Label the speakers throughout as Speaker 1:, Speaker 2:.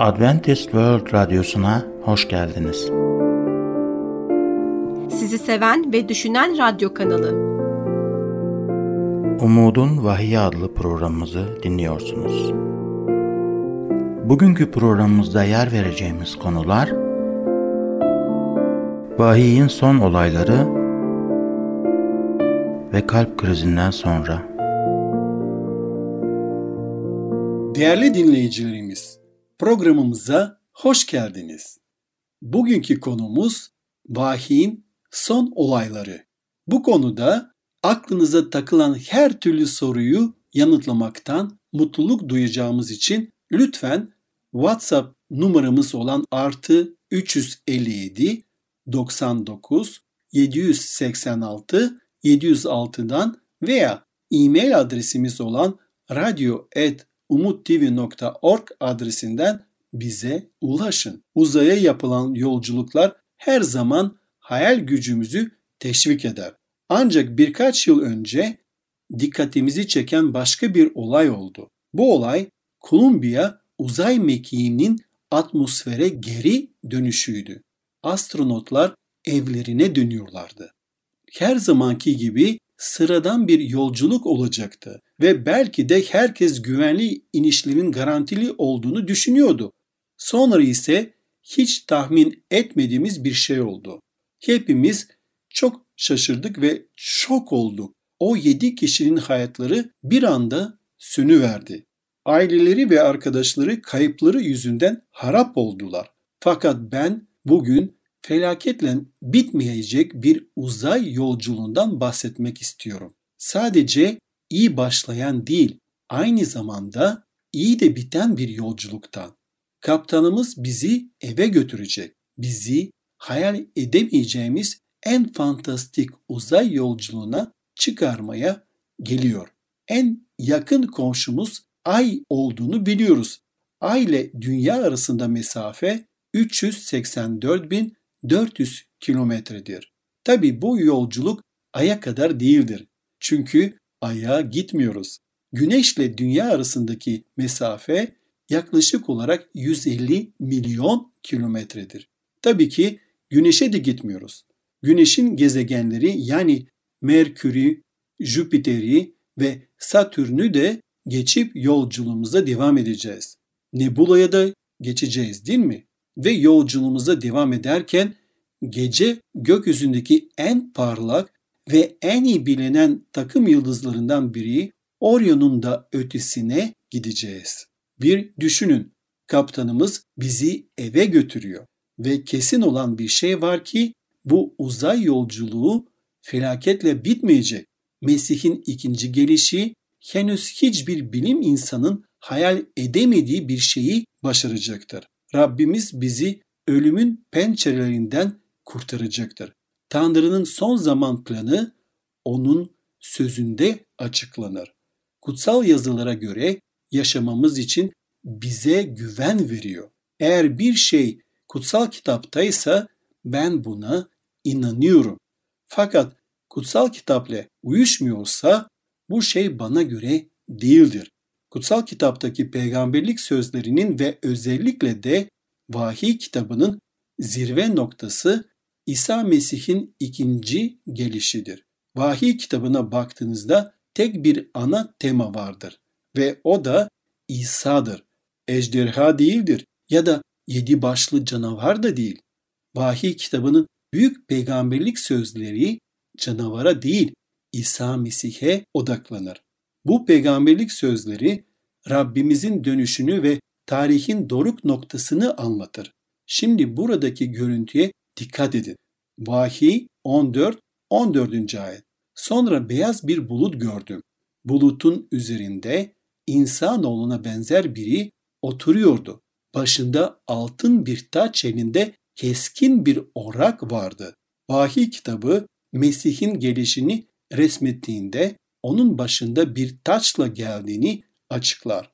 Speaker 1: Adventist World Radyosu'na hoş geldiniz.
Speaker 2: Sizi seven ve düşünen radyo kanalı.
Speaker 1: Umudun Vahiy adlı programımızı dinliyorsunuz. Bugünkü programımızda yer vereceğimiz konular Vahiy'in son olayları ve kalp krizinden sonra.
Speaker 3: Değerli dinleyicilerimiz, programımıza hoş geldiniz. Bugünkü konumuz vahiyin son olayları. Bu konuda aklınıza takılan her türlü soruyu yanıtlamaktan mutluluk duyacağımız için lütfen WhatsApp numaramız olan artı 357 99 786 706'dan veya e-mail adresimiz olan radyo.umuttv.org adresinden bize ulaşın. Uzaya yapılan yolculuklar her zaman hayal gücümüzü teşvik eder. Ancak birkaç yıl önce dikkatimizi çeken başka bir olay oldu. Bu olay Kolumbiya uzay mekiğinin atmosfere geri dönüşüydü. Astronotlar evlerine dönüyorlardı. Her zamanki gibi sıradan bir yolculuk olacaktı ve belki de herkes güvenli inişlerin garantili olduğunu düşünüyordu. Sonra ise hiç tahmin etmediğimiz bir şey oldu. Hepimiz çok şaşırdık ve şok olduk. O yedi kişinin hayatları bir anda sönüverdi. Aileleri ve arkadaşları kayıpları yüzünden harap oldular. Fakat ben bugün felaketle bitmeyecek bir uzay yolculuğundan bahsetmek istiyorum. Sadece iyi başlayan değil, aynı zamanda iyi de biten bir yolculuktan. Kaptanımız bizi eve götürecek. Bizi hayal edemeyeceğimiz en fantastik uzay yolculuğuna çıkarmaya geliyor. En yakın komşumuz Ay olduğunu biliyoruz. Ay ile Dünya arasında mesafe 384.400 kilometredir. Tabi bu yolculuk Ay'a kadar değildir. Çünkü Ay'a gitmiyoruz. Güneş ile Dünya arasındaki mesafe yaklaşık olarak 150 milyon kilometredir. Tabii ki Güneş'e de gitmiyoruz. Güneş'in gezegenleri yani Merkür'ü, Jüpiter'i ve Satürn'ü de geçip yolculuğumuza devam edeceğiz. Nebula'ya da geçeceğiz değil mi? Ve yolculuğumuza devam ederken gece gökyüzündeki en parlak ve en iyi bilinen takım yıldızlarından biri Orion'un da ötesine gideceğiz. Bir düşünün, kaptanımız bizi eve götürüyor ve kesin olan bir şey var ki bu uzay yolculuğu felaketle bitmeyecek. Mesih'in ikinci gelişi henüz hiçbir bilim insanın hayal edemediği bir şeyi başaracaktır. Rabbimiz bizi ölümün pençelerinden kurtaracaktır. Tanrı'nın son zaman planı onun sözünde açıklanır. Kutsal yazılara göre yaşamamız için bize güven veriyor. Eğer bir şey kutsal kitaptaysa ben buna inanıyorum. Fakat kutsal kitapla uyuşmuyorsa bu şey bana göre değildir. Kutsal kitaptaki peygamberlik sözlerinin ve özellikle de vahiy kitabının zirve noktası İsa Mesih'in ikinci gelişidir. Vahiy kitabına baktığınızda tek bir ana tema vardır ve o da İsa'dır. Ejderha değildir ya da yedi başlı canavar da değil. Vahiy kitabının büyük peygamberlik sözleri canavara değil İsa Mesih'e odaklanır. Bu peygamberlik sözleri Rabbimizin dönüşünü ve tarihin doruk noktasını anlatır. Şimdi buradaki görüntüye dikkat edin. Vahiy 14 14. ayet. Sonra beyaz bir bulut gördüm. Bulutun üzerinde insanoğluna benzer biri oturuyordu. Başında altın bir taç elinde keskin bir orak vardı. Vahiy kitabı Mesih'in gelişini resmettiğinde onun başında bir taçla geldiğini açıklar.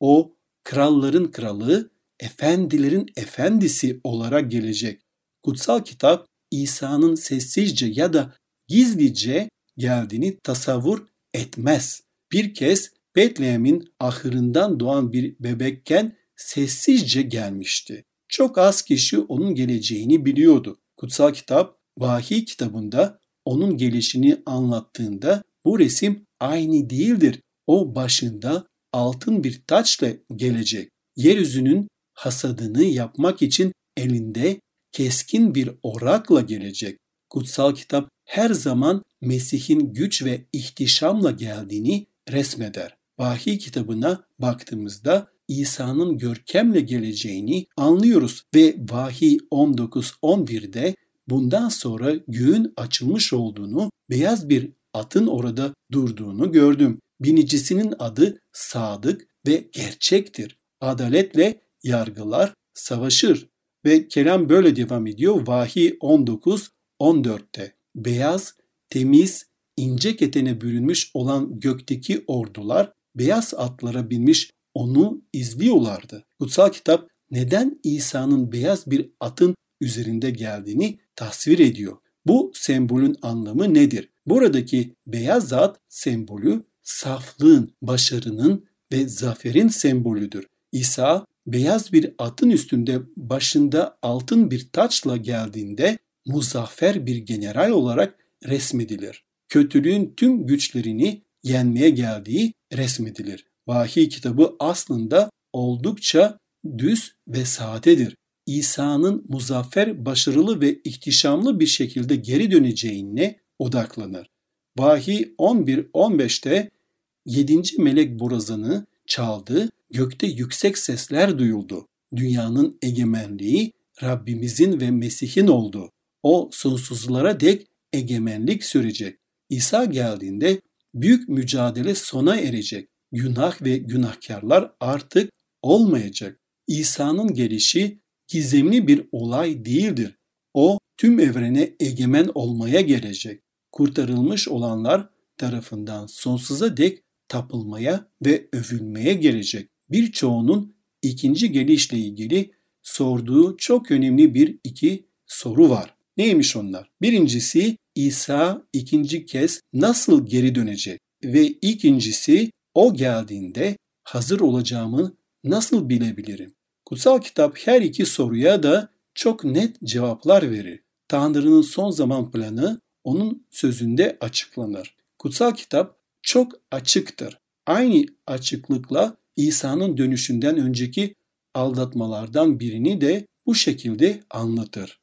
Speaker 3: O kralların kralı, efendilerin efendisi olarak gelecek. Kutsal kitap İsa'nın sessizce ya da gizlice geldiğini tasavvur etmez. Bir kez Betlehem'in ahırından doğan bir bebekken sessizce gelmişti. Çok az kişi onun geleceğini biliyordu. Kutsal kitap Vahiy kitabında onun gelişini anlattığında bu resim aynı değildir. O başında altın bir taçla gelecek. Yeryüzünün hasadını yapmak için elinde keskin bir orakla gelecek. Kutsal kitap her zaman Mesih'in güç ve ihtişamla geldiğini resmeder. Vahiy kitabına baktığımızda İsa'nın görkemle geleceğini anlıyoruz ve Vahiy 19.11'de bundan sonra göğün açılmış olduğunu, beyaz bir atın orada durduğunu gördüm. Binicisinin adı sadık ve gerçektir. Adaletle yargılar, savaşır. Ve kelam böyle devam ediyor. Vahiy 19 14'te. Beyaz, temiz, ince ketene bürünmüş olan gökteki ordular beyaz atlara binmiş onu izliyorlardı. Kutsal kitap neden İsa'nın beyaz bir atın üzerinde geldiğini tasvir ediyor. Bu sembolün anlamı nedir? Buradaki beyaz at sembolü saflığın, başarının ve zaferin sembolüdür. İsa beyaz bir atın üstünde başında altın bir taçla geldiğinde muzaffer bir general olarak resmedilir. Kötülüğün tüm güçlerini yenmeye geldiği resmedilir. Vahiy kitabı aslında oldukça düz ve sadedir. İsa'nın muzaffer, başarılı ve ihtişamlı bir şekilde geri döneceğine odaklanır. Vahiy 11-15'te 7. melek borazanı çaldı, gökte yüksek sesler duyuldu. Dünyanın egemenliği Rabbimizin ve Mesih'in oldu. O sonsuzlara dek egemenlik sürecek. İsa geldiğinde büyük mücadele sona erecek. Günah ve günahkarlar artık olmayacak. İsa'nın gelişi gizemli bir olay değildir. O tüm evrene egemen olmaya gelecek. Kurtarılmış olanlar tarafından sonsuza dek tapılmaya ve övülmeye gelecek. Birçoğunun ikinci gelişle ilgili sorduğu çok önemli bir iki soru var. Neymiş onlar? Birincisi İsa ikinci kez nasıl geri dönecek? Ve ikincisi o geldiğinde hazır olacağımı nasıl bilebilirim? Kutsal kitap her iki soruya da çok net cevaplar verir. Tanrı'nın son zaman planı onun sözünde açıklanır. Kutsal kitap çok açıktır. Aynı açıklıkla İsa'nın dönüşünden önceki aldatmalardan birini de bu şekilde anlatır.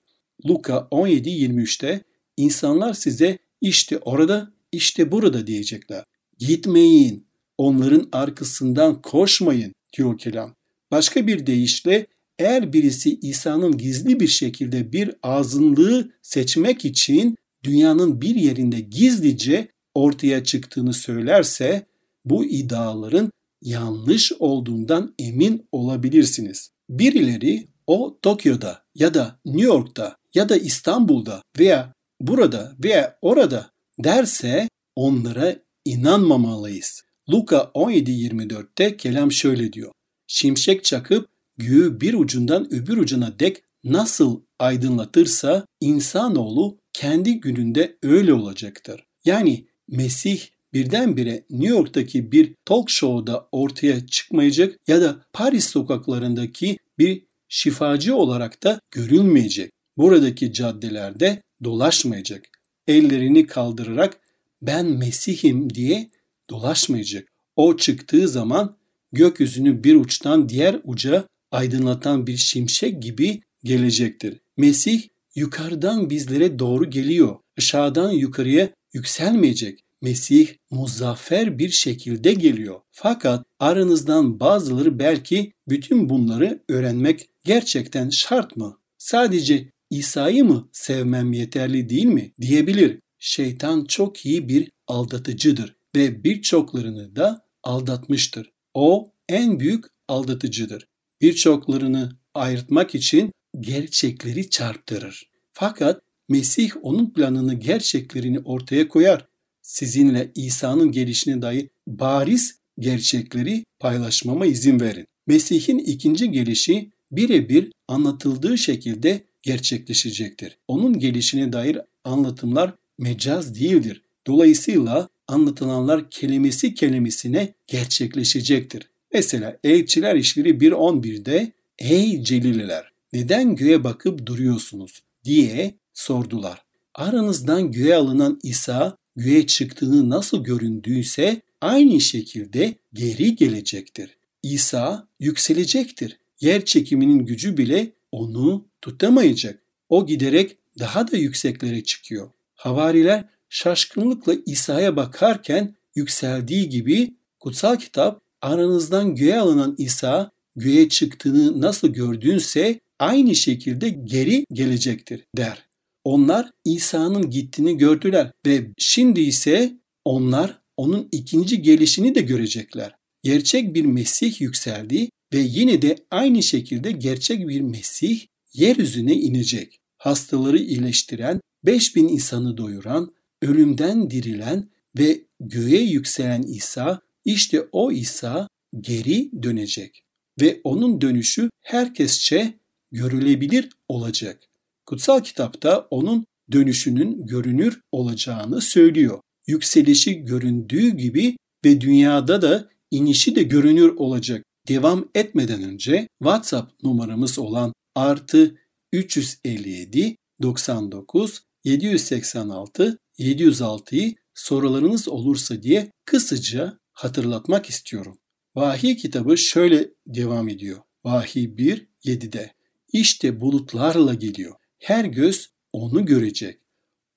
Speaker 3: Luka 17:23'te insanlar size işte orada, işte burada diyecekler. Gitmeyin, onların arkasından koşmayın diyor kelam. Başka bir deyişle eğer birisi İsa'nın gizli bir şekilde bir azınlığı seçmek için dünyanın bir yerinde gizlice ortaya çıktığını söylerse bu iddiaların yanlış olduğundan emin olabilirsiniz. Birileri o Tokyo'da ya da New York'ta ya da İstanbul'da veya burada veya orada derse onlara inanmamalıyız. Luka 17.24'te kelam şöyle diyor. Şimşek çakıp göğü bir ucundan öbür ucuna dek nasıl aydınlatırsa insanoğlu kendi gününde öyle olacaktır. Yani Mesih birdenbire New York'taki bir talk show'da ortaya çıkmayacak ya da Paris sokaklarındaki bir şifacı olarak da görülmeyecek. Buradaki caddelerde dolaşmayacak. Ellerini kaldırarak ben Mesih'im diye dolaşmayacak. O çıktığı zaman gökyüzünü bir uçtan diğer uca aydınlatan bir şimşek gibi gelecektir. Mesih yukarıdan bizlere doğru geliyor. Aşağıdan yukarıya yükselmeyecek. Mesih muzaffer bir şekilde geliyor. Fakat aranızdan bazıları belki bütün bunları öğrenmek gerçekten şart mı? Sadece İsa'yı mı sevmem yeterli değil mi diyebilir. Şeytan çok iyi bir aldatıcıdır ve birçoklarını da aldatmıştır. O en büyük aldatıcıdır. Birçoklarını ayırtmak için gerçekleri çarptırır. Fakat Mesih onun planını gerçeklerini ortaya koyar. Sizinle İsa'nın gelişine dair bariz gerçekleri paylaşmama izin verin. Mesih'in ikinci gelişi birebir anlatıldığı şekilde gerçekleşecektir. Onun gelişine dair anlatımlar mecaz değildir. Dolayısıyla anlatılanlar kelimesi kelimesine gerçekleşecektir. Mesela Elçiler İşleri 1.11'de Ey Celililer neden göğe bakıp duruyorsunuz diye sordular. Aranızdan göğe alınan İsa göğe çıktığını nasıl göründüyse aynı şekilde geri gelecektir. İsa yükselecektir. Yer çekiminin gücü bile onu tutamayacak. O giderek daha da yükseklere çıkıyor. Havariler şaşkınlıkla İsa'ya bakarken yükseldiği gibi kutsal kitap aranızdan göğe alınan İsa göğe çıktığını nasıl gördüğünse aynı şekilde geri gelecektir der. Onlar İsa'nın gittiğini gördüler ve şimdi ise onlar onun ikinci gelişini de görecekler. Gerçek bir Mesih yükseldi ve yine de aynı şekilde gerçek bir Mesih yeryüzüne inecek. Hastaları iyileştiren, 5000 insanı doyuran, ölümden dirilen ve göğe yükselen İsa, işte o İsa geri dönecek ve onun dönüşü herkesçe görülebilir olacak. Kutsal kitapta onun dönüşünün görünür olacağını söylüyor. Yükselişi göründüğü gibi ve dünyada da inişi de görünür olacak. Devam etmeden önce WhatsApp numaramız olan artı 357 99 786 706'yı sorularınız olursa diye kısaca hatırlatmak istiyorum. Vahiy kitabı şöyle devam ediyor. Vahiy 1 7'de. İşte bulutlarla geliyor. Her göz onu görecek.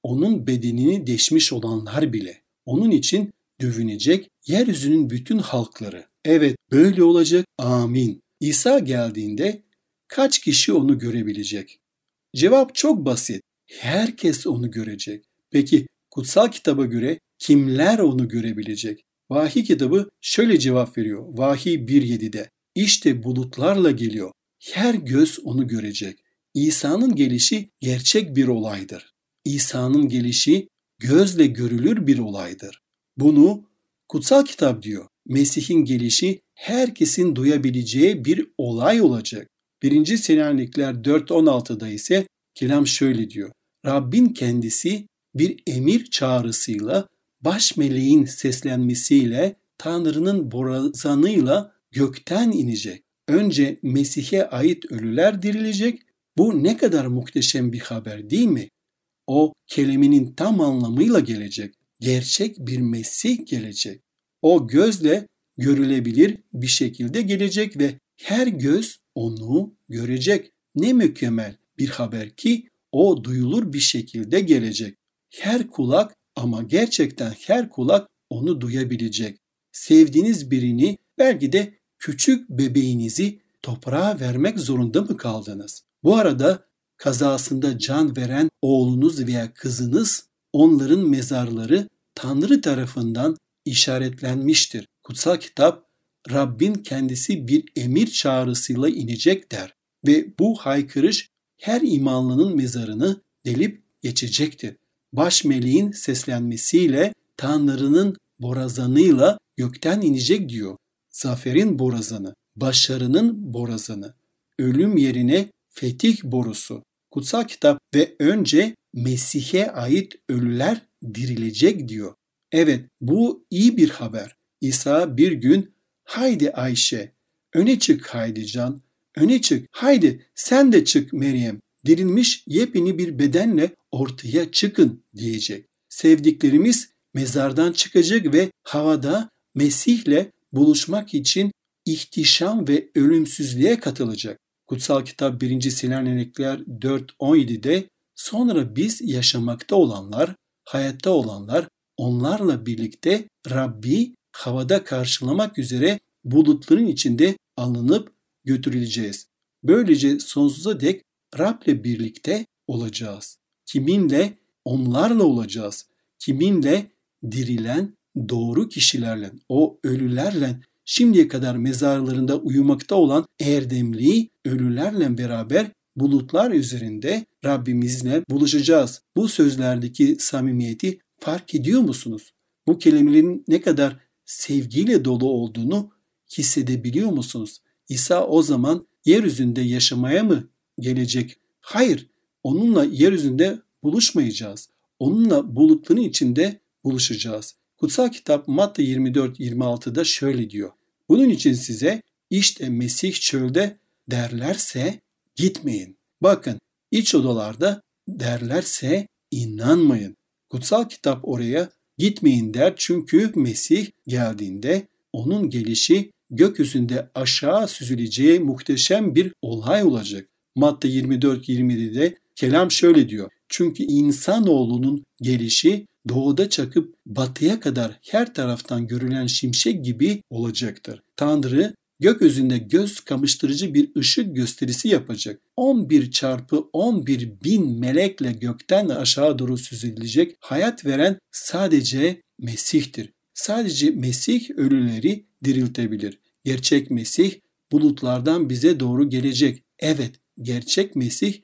Speaker 3: Onun bedenini deşmiş olanlar bile. Onun için dövünecek yeryüzünün bütün halkları. Evet böyle olacak. Amin. İsa geldiğinde kaç kişi onu görebilecek? Cevap çok basit. Herkes onu görecek. Peki kutsal kitaba göre kimler onu görebilecek? Vahiy kitabı şöyle cevap veriyor. Vahiy 1.7'de. İşte bulutlarla geliyor. Her göz onu görecek. İsa'nın gelişi gerçek bir olaydır. İsa'nın gelişi gözle görülür bir olaydır. Bunu kutsal kitap diyor. Mesih'in gelişi herkesin duyabileceği bir olay olacak. 1. Selanikler 4.16'da ise kelam şöyle diyor. Rabbin kendisi bir emir çağrısıyla, baş meleğin seslenmesiyle, Tanrı'nın borazanıyla gökten inecek. Önce Mesih'e ait ölüler dirilecek. Bu ne kadar muhteşem bir haber değil mi? O kelimenin tam anlamıyla gelecek. Gerçek bir Mesih gelecek. O gözle görülebilir bir şekilde gelecek ve her göz onu görecek. Ne mükemmel bir haber ki o duyulur bir şekilde gelecek. Her kulak ama gerçekten her kulak onu duyabilecek. Sevdiğiniz birini belki de küçük bebeğinizi toprağa vermek zorunda mı kaldınız? Bu arada kazasında can veren oğlunuz veya kızınız onların mezarları Tanrı tarafından işaretlenmiştir. Kutsal kitap Rabbin kendisi bir emir çağrısıyla inecek der ve bu haykırış her imanlının mezarını delip geçecektir. Baş meleğin seslenmesiyle Tanrı'nın borazanıyla gökten inecek diyor. Zaferin borazanı, başarının borazanı, ölüm yerine fetih borusu. Kutsal kitap ve önce Mesih'e ait ölüler dirilecek diyor. Evet bu iyi bir haber. İsa bir gün haydi Ayşe öne çık haydi Can öne çık haydi sen de çık Meryem dirilmiş yepyeni bir bedenle ortaya çıkın diyecek. Sevdiklerimiz mezardan çıkacak ve havada Mesih'le buluşmak için ihtişam ve ölümsüzlüğe katılacak. Kutsal kitap 1. Selanikler 4.17'de sonra biz yaşamakta olanlar, hayatta olanlar onlarla birlikte Rabbi havada karşılamak üzere bulutların içinde alınıp götürüleceğiz. Böylece sonsuza dek Rab'le birlikte olacağız. Kiminle? Onlarla olacağız. Kiminle? Dirilen doğru kişilerle, o ölülerle, şimdiye kadar mezarlarında uyumakta olan erdemli ölülerle beraber bulutlar üzerinde Rabbimizle buluşacağız. Bu sözlerdeki samimiyeti fark ediyor musunuz? Bu kelimelerin ne kadar sevgiyle dolu olduğunu hissedebiliyor musunuz? İsa o zaman yeryüzünde yaşamaya mı gelecek? Hayır, onunla yeryüzünde buluşmayacağız. Onunla bulutların içinde buluşacağız. Kutsal kitap Matta 24-26'da şöyle diyor. Bunun için size işte Mesih çölde derlerse gitmeyin. Bakın iç odalarda derlerse inanmayın. Kutsal kitap oraya gitmeyin der çünkü Mesih geldiğinde onun gelişi gökyüzünde aşağı süzüleceği muhteşem bir olay olacak. Matta 24-27'de kelam şöyle diyor. Çünkü insanoğlunun gelişi doğuda çakıp batıya kadar her taraftan görülen şimşek gibi olacaktır. Tanrı gökyüzünde göz kamıştırıcı bir ışık gösterisi yapacak. 11 çarpı 11 bin melekle gökten aşağı doğru süzülecek hayat veren sadece Mesih'tir. Sadece Mesih ölüleri diriltebilir. Gerçek Mesih bulutlardan bize doğru gelecek. Evet, gerçek Mesih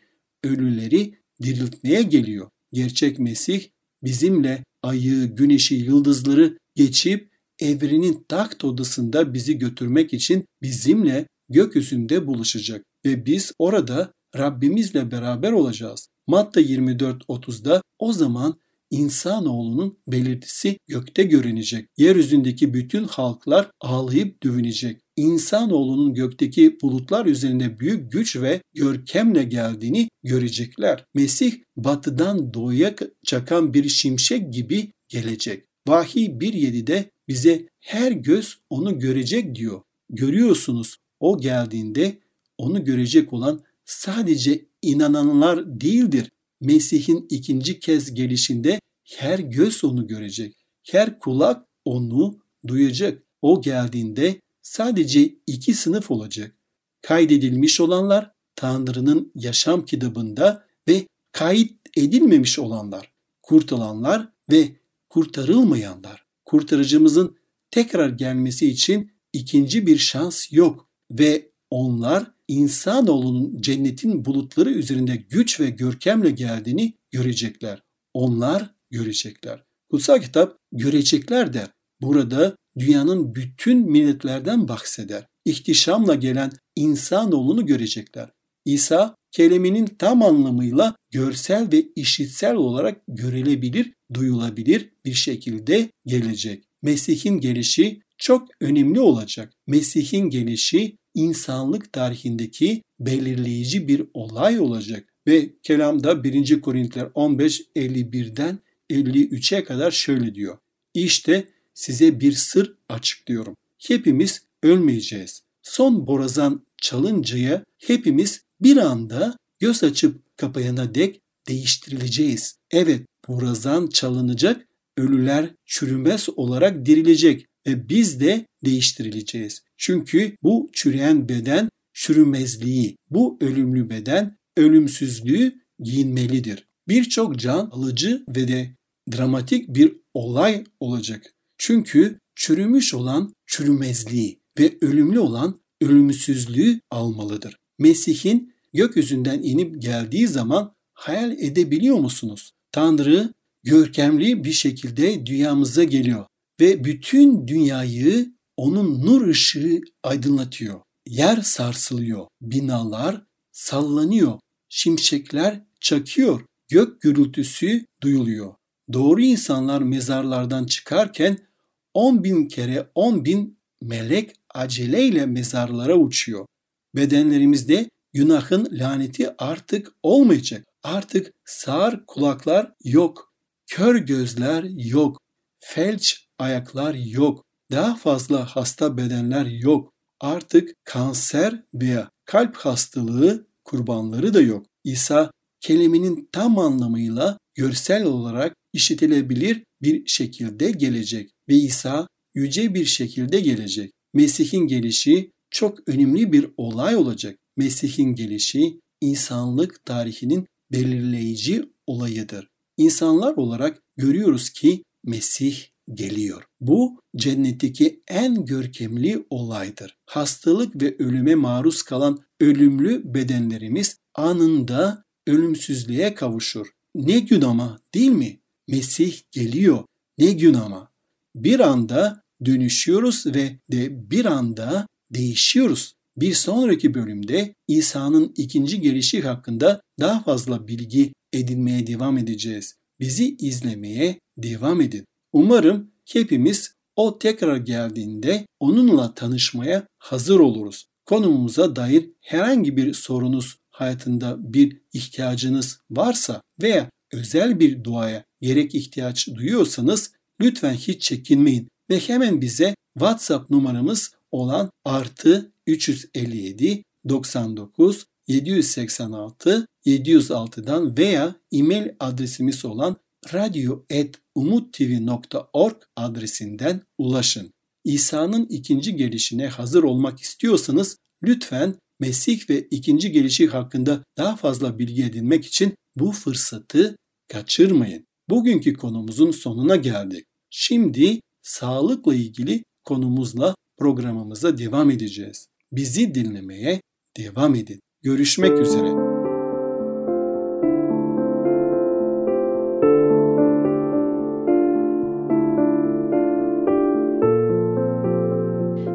Speaker 3: ölüleri diriltmeye geliyor. Gerçek Mesih bizimle ayı, güneşi, yıldızları geçip evrenin takt odasında bizi götürmek için bizimle gökyüzünde buluşacak ve biz orada Rabbimizle beraber olacağız. Matta 24.30'da o zaman insanoğlunun belirtisi gökte görünecek. Yeryüzündeki bütün halklar ağlayıp dövünecek. İnsanoğlunun gökteki bulutlar üzerinde büyük güç ve görkemle geldiğini görecekler. Mesih batıdan doğuya çakan bir şimşek gibi gelecek. Vahiy 1.7'de bize her göz onu görecek diyor. Görüyorsunuz o geldiğinde onu görecek olan sadece inananlar değildir. Mesih'in ikinci kez gelişinde her göz onu görecek. Her kulak onu duyacak. O geldiğinde sadece iki sınıf olacak. Kaydedilmiş olanlar Tanrı'nın yaşam kitabında ve kayıt edilmemiş olanlar, kurtulanlar ve kurtarılmayanlar. Kurtarıcımızın tekrar gelmesi için ikinci bir şans yok ve onlar insanoğlunun cennetin bulutları üzerinde güç ve görkemle geldiğini görecekler. Onlar görecekler. Kutsal kitap görecekler der. Burada dünyanın bütün milletlerden bahseder. İhtişamla gelen insanoğlunu görecekler. İsa kelimenin tam anlamıyla görsel ve işitsel olarak görülebilir, duyulabilir bir şekilde gelecek. Mesih'in gelişi çok önemli olacak. Mesih'in gelişi insanlık tarihindeki belirleyici bir olay olacak. Ve kelamda 1. Korintiler 15.51'den 53'e kadar şöyle diyor. İşte size bir sır açıklıyorum. Hepimiz ölmeyeceğiz. Son borazan çalıncaya hepimiz bir anda göz açıp kapayana dek değiştirileceğiz. Evet borazan çalınacak, ölüler çürümez olarak dirilecek ve biz de değiştirileceğiz. Çünkü bu çürüyen beden çürümezliği, bu ölümlü beden ölümsüzlüğü giyinmelidir. Birçok can alıcı ve de dramatik bir olay olacak. Çünkü çürümüş olan çürümezliği ve ölümlü olan ölümsüzlüğü almalıdır. Mesih'in gökyüzünden inip geldiği zaman hayal edebiliyor musunuz? Tanrı görkemli bir şekilde dünyamıza geliyor ve bütün dünyayı onun nur ışığı aydınlatıyor. Yer sarsılıyor, binalar sallanıyor, şimşekler çakıyor, gök gürültüsü duyuluyor. Doğru insanlar mezarlardan çıkarken 10 bin kere 10 bin melek aceleyle mezarlara uçuyor. Bedenlerimizde günahın laneti artık olmayacak. Artık sağır kulaklar yok, kör gözler yok, felç ayaklar yok, daha fazla hasta bedenler yok. Artık kanser veya kalp hastalığı kurbanları da yok. İsa kelimenin tam anlamıyla görsel olarak işitilebilir bir şekilde gelecek ve İsa yüce bir şekilde gelecek. Mesih'in gelişi çok önemli bir olay olacak. Mesih'in gelişi insanlık tarihinin belirleyici olayıdır. İnsanlar olarak görüyoruz ki Mesih geliyor. Bu cennetteki en görkemli olaydır. Hastalık ve ölüme maruz kalan ölümlü bedenlerimiz anında ölümsüzlüğe kavuşur. Ne gün ama değil mi? Mesih geliyor. Ne gün ama. Bir anda dönüşüyoruz ve de bir anda değişiyoruz. Bir sonraki bölümde İsa'nın ikinci gelişi hakkında daha fazla bilgi edinmeye devam edeceğiz. Bizi izlemeye devam edin. Umarım hepimiz O tekrar geldiğinde onunla tanışmaya hazır oluruz. Konumumuza dair herhangi bir sorunuz, hayatında bir ihtiyacınız varsa veya özel bir duaya gerek ihtiyaç duyuyorsanız lütfen hiç çekinmeyin ve hemen bize WhatsApp numaramız olan artı 357 99 786 706'dan veya e-mail adresimiz olan radyo.umuttv.org adresinden ulaşın. İsa'nın ikinci gelişine hazır olmak istiyorsanız lütfen Mesih ve ikinci gelişi hakkında daha fazla bilgi edinmek için bu fırsatı kaçırmayın. Bugünkü konumuzun sonuna geldik. Şimdi sağlıkla ilgili konumuzla programımıza devam edeceğiz. Bizi dinlemeye devam edin. Görüşmek üzere.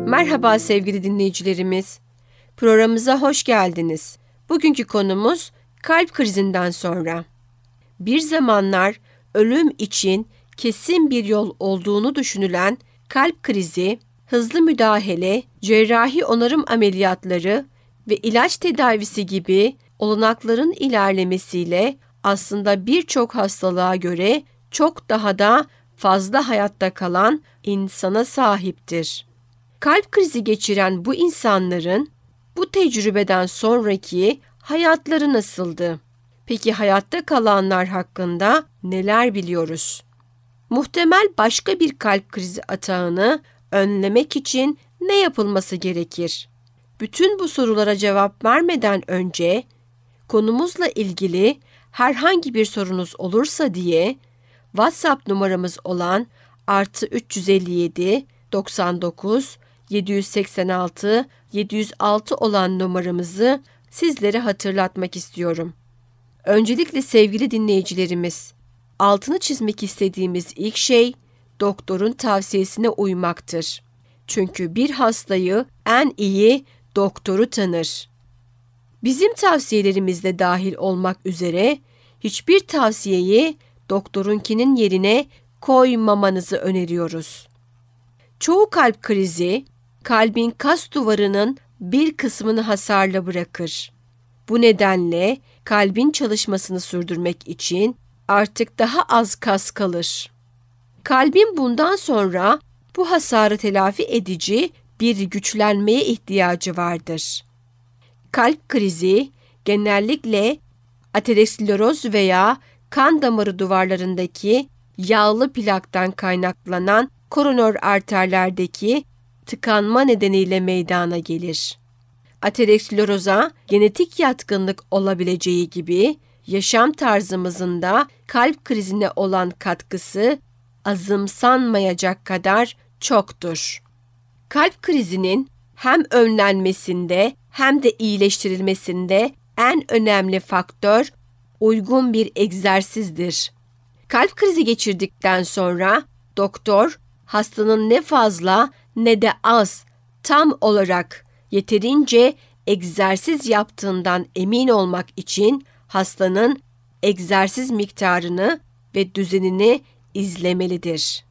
Speaker 2: Merhaba sevgili dinleyicilerimiz. Programımıza hoş geldiniz. Bugünkü konumuz kalp krizinden sonra. Bir zamanlar ölüm için kesin bir yol olduğunu düşünülen kalp krizi, hızlı müdahale, cerrahi onarım ameliyatları ve ilaç tedavisi gibi olanakların ilerlemesiyle aslında birçok hastalığa göre çok daha da fazla hayatta kalan insana sahiptir. Kalp krizi geçiren bu insanların bu tecrübeden sonraki hayatları nasıldı? Peki hayatta kalanlar hakkında neler biliyoruz? Muhtemel başka bir kalp krizi atağını önlemek için ne yapılması gerekir? Bütün bu sorulara cevap vermeden önce konumuzla ilgili herhangi bir sorunuz olursa diye WhatsApp numaramız olan artı 357 99 786 706 olan numaramızı sizlere hatırlatmak istiyorum. Öncelikle sevgili dinleyicilerimiz, altını çizmek istediğimiz ilk şey doktorun tavsiyesine uymaktır. Çünkü bir hastayı en iyi doktoru tanır. Bizim tavsiyelerimizde dahil olmak üzere hiçbir tavsiyeyi doktorunkinin yerine koymamanızı öneriyoruz. Çoğu kalp krizi kalbin kas duvarının bir kısmını hasarla bırakır. Bu nedenle kalbin çalışmasını sürdürmek için artık daha az kas kalır. Kalbin bundan sonra bu hasarı telafi edici bir güçlenmeye ihtiyacı vardır. Kalp krizi genellikle ateroskleroz veya kan damarı duvarlarındaki yağlı plaktan kaynaklanan koronor arterlerdeki tıkanma nedeniyle meydana gelir. Ateroskleroza genetik yatkınlık olabileceği gibi yaşam tarzımızın da kalp krizine olan katkısı azımsanmayacak kadar çoktur. Kalp krizinin hem önlenmesinde hem de iyileştirilmesinde en önemli faktör uygun bir egzersizdir. Kalp krizi geçirdikten sonra doktor hastanın ne fazla ne de az tam olarak yeterince egzersiz yaptığından emin olmak için hastanın egzersiz miktarını ve düzenini izlemelidir.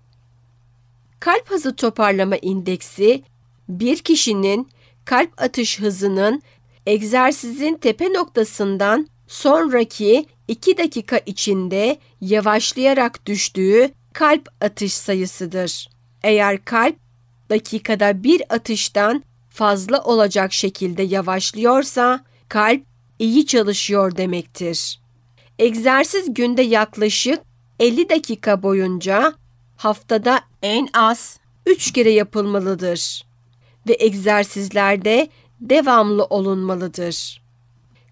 Speaker 2: Kalp hızı toparlama indeksi bir kişinin kalp atış hızının egzersizin tepe noktasından sonraki 2 dakika içinde yavaşlayarak düştüğü kalp atış sayısıdır. Eğer kalp dakikada bir atıştan fazla olacak şekilde yavaşlıyorsa kalp iyi çalışıyor demektir. Egzersiz günde yaklaşık 50 dakika boyunca haftada en az 3 kere yapılmalıdır ve egzersizlerde devamlı olunmalıdır.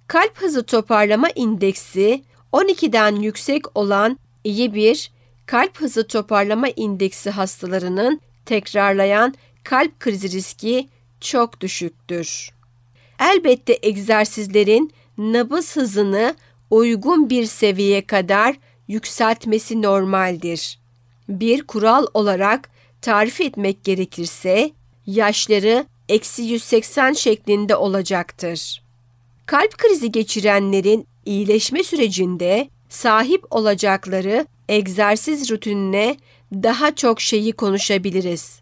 Speaker 2: Kalp hızı toparlama indeksi 12'den yüksek olan iyi bir kalp hızı toparlama indeksi hastalarının tekrarlayan kalp krizi riski çok düşüktür. Elbette egzersizlerin nabız hızını uygun bir seviyeye kadar yükseltmesi normaldir. Bir kural olarak tarif etmek gerekirse yaşları eksi 180 şeklinde olacaktır. Kalp krizi geçirenlerin iyileşme sürecinde sahip olacakları egzersiz rutinine daha çok şeyi konuşabiliriz.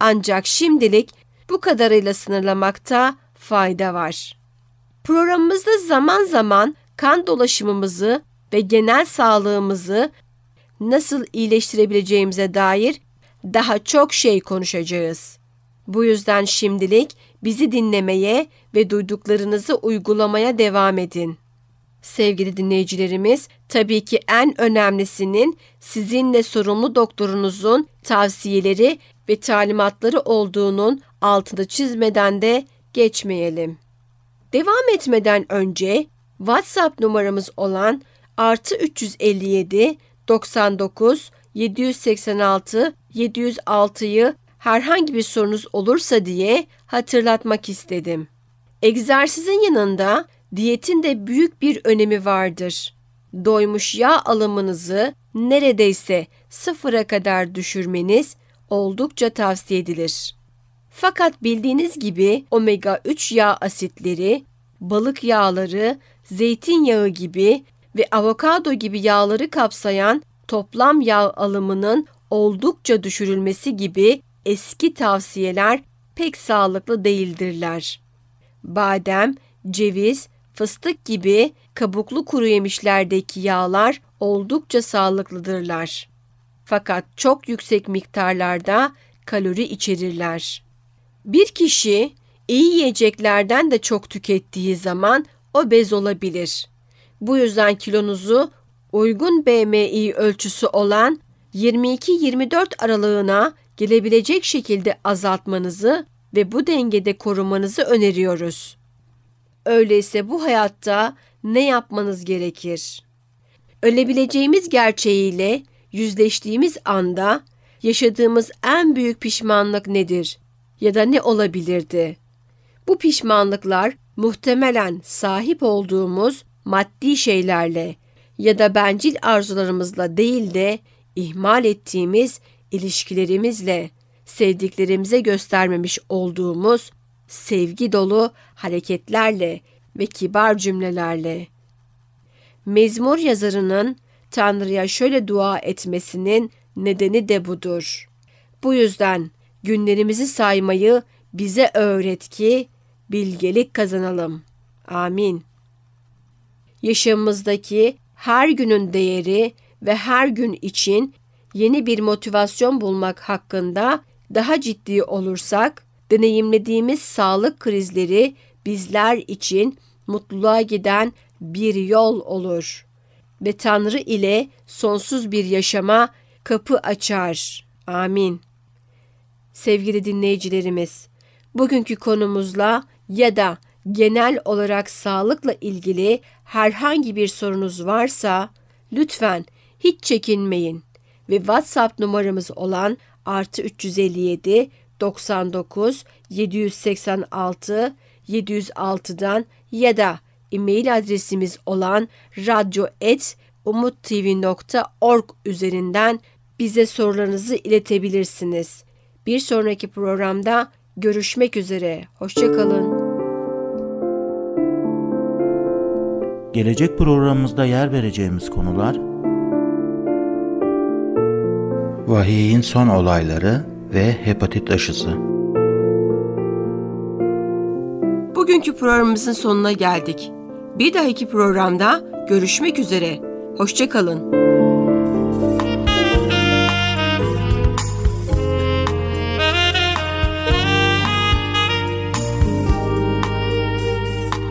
Speaker 2: Ancak şimdilik bu kadarıyla sınırlamakta fayda var. Programımızda zaman zaman kan dolaşımımızı ve genel sağlığımızı nasıl iyileştirebileceğimize dair daha çok şey konuşacağız. Bu yüzden şimdilik bizi dinlemeye ve duyduklarınızı uygulamaya devam edin. Sevgili dinleyicilerimiz, tabii ki en önemlisinin sizinle sorumlu doktorunuzun tavsiyeleri ve talimatları olduğunun altını çizmeden de geçmeyelim. Devam etmeden önce WhatsApp numaramız olan artı 357 99 786 706'yı herhangi bir sorunuz olursa diye hatırlatmak istedim. Egzersizin yanında diyetin de büyük bir önemi vardır. Doymuş yağ alımınızı neredeyse sıfıra kadar düşürmeniz oldukça tavsiye edilir. Fakat bildiğiniz gibi omega 3 yağ asitleri, balık yağları, zeytinyağı gibi ve avokado gibi yağları kapsayan toplam yağ alımının oldukça düşürülmesi gibi eski tavsiyeler pek sağlıklı değildirler. Badem, ceviz, fıstık gibi kabuklu kuru yemişlerdeki yağlar oldukça sağlıklıdırlar. Fakat çok yüksek miktarlarda kalori içerirler. Bir kişi iyi yiyeceklerden de çok tükettiği zaman obez olabilir. Bu yüzden kilonuzu uygun BMI ölçüsü olan 22-24 aralığına gelebilecek şekilde azaltmanızı ve bu dengede korumanızı öneriyoruz. Öyleyse bu hayatta ne yapmanız gerekir? Ölebileceğimiz gerçeğiyle yüzleştiğimiz anda yaşadığımız en büyük pişmanlık nedir ya da ne olabilirdi? Bu pişmanlıklar muhtemelen sahip olduğumuz maddi şeylerle ya da bencil arzularımızla değil de ihmal ettiğimiz ilişkilerimizle, sevdiklerimize göstermemiş olduğumuz sevgi dolu hareketlerle ve kibar cümlelerle. Mezmur yazarının Tanrı'ya şöyle dua etmesinin nedeni de budur. Bu yüzden günlerimizi saymayı bize öğret ki bilgelik kazanalım. Amin. Yaşamımızdaki her günün değeri ve her gün için yeni bir motivasyon bulmak hakkında daha ciddi olursak, deneyimlediğimiz sağlık krizleri bizler için mutluluğa giden bir yol olur ve Tanrı ile sonsuz bir yaşama kapı açar. Amin. Sevgili dinleyicilerimiz, bugünkü konumuzla ya da genel olarak sağlıkla ilgili herhangi bir sorunuz varsa lütfen hiç çekinmeyin ve WhatsApp numaramız olan artı 357 99 786 706'dan ya da e-mail adresimiz olan radyo.umuttv.org üzerinden bize sorularınızı iletebilirsiniz. Bir sonraki programda görüşmek üzere. Hoşçakalın.
Speaker 1: Gelecek programımızda yer vereceğimiz konular Vahiyin son olayları ve hepatit aşısı.
Speaker 2: Bugünkü programımızın sonuna geldik. Bir dahaki programda görüşmek üzere. Hoşçakalın.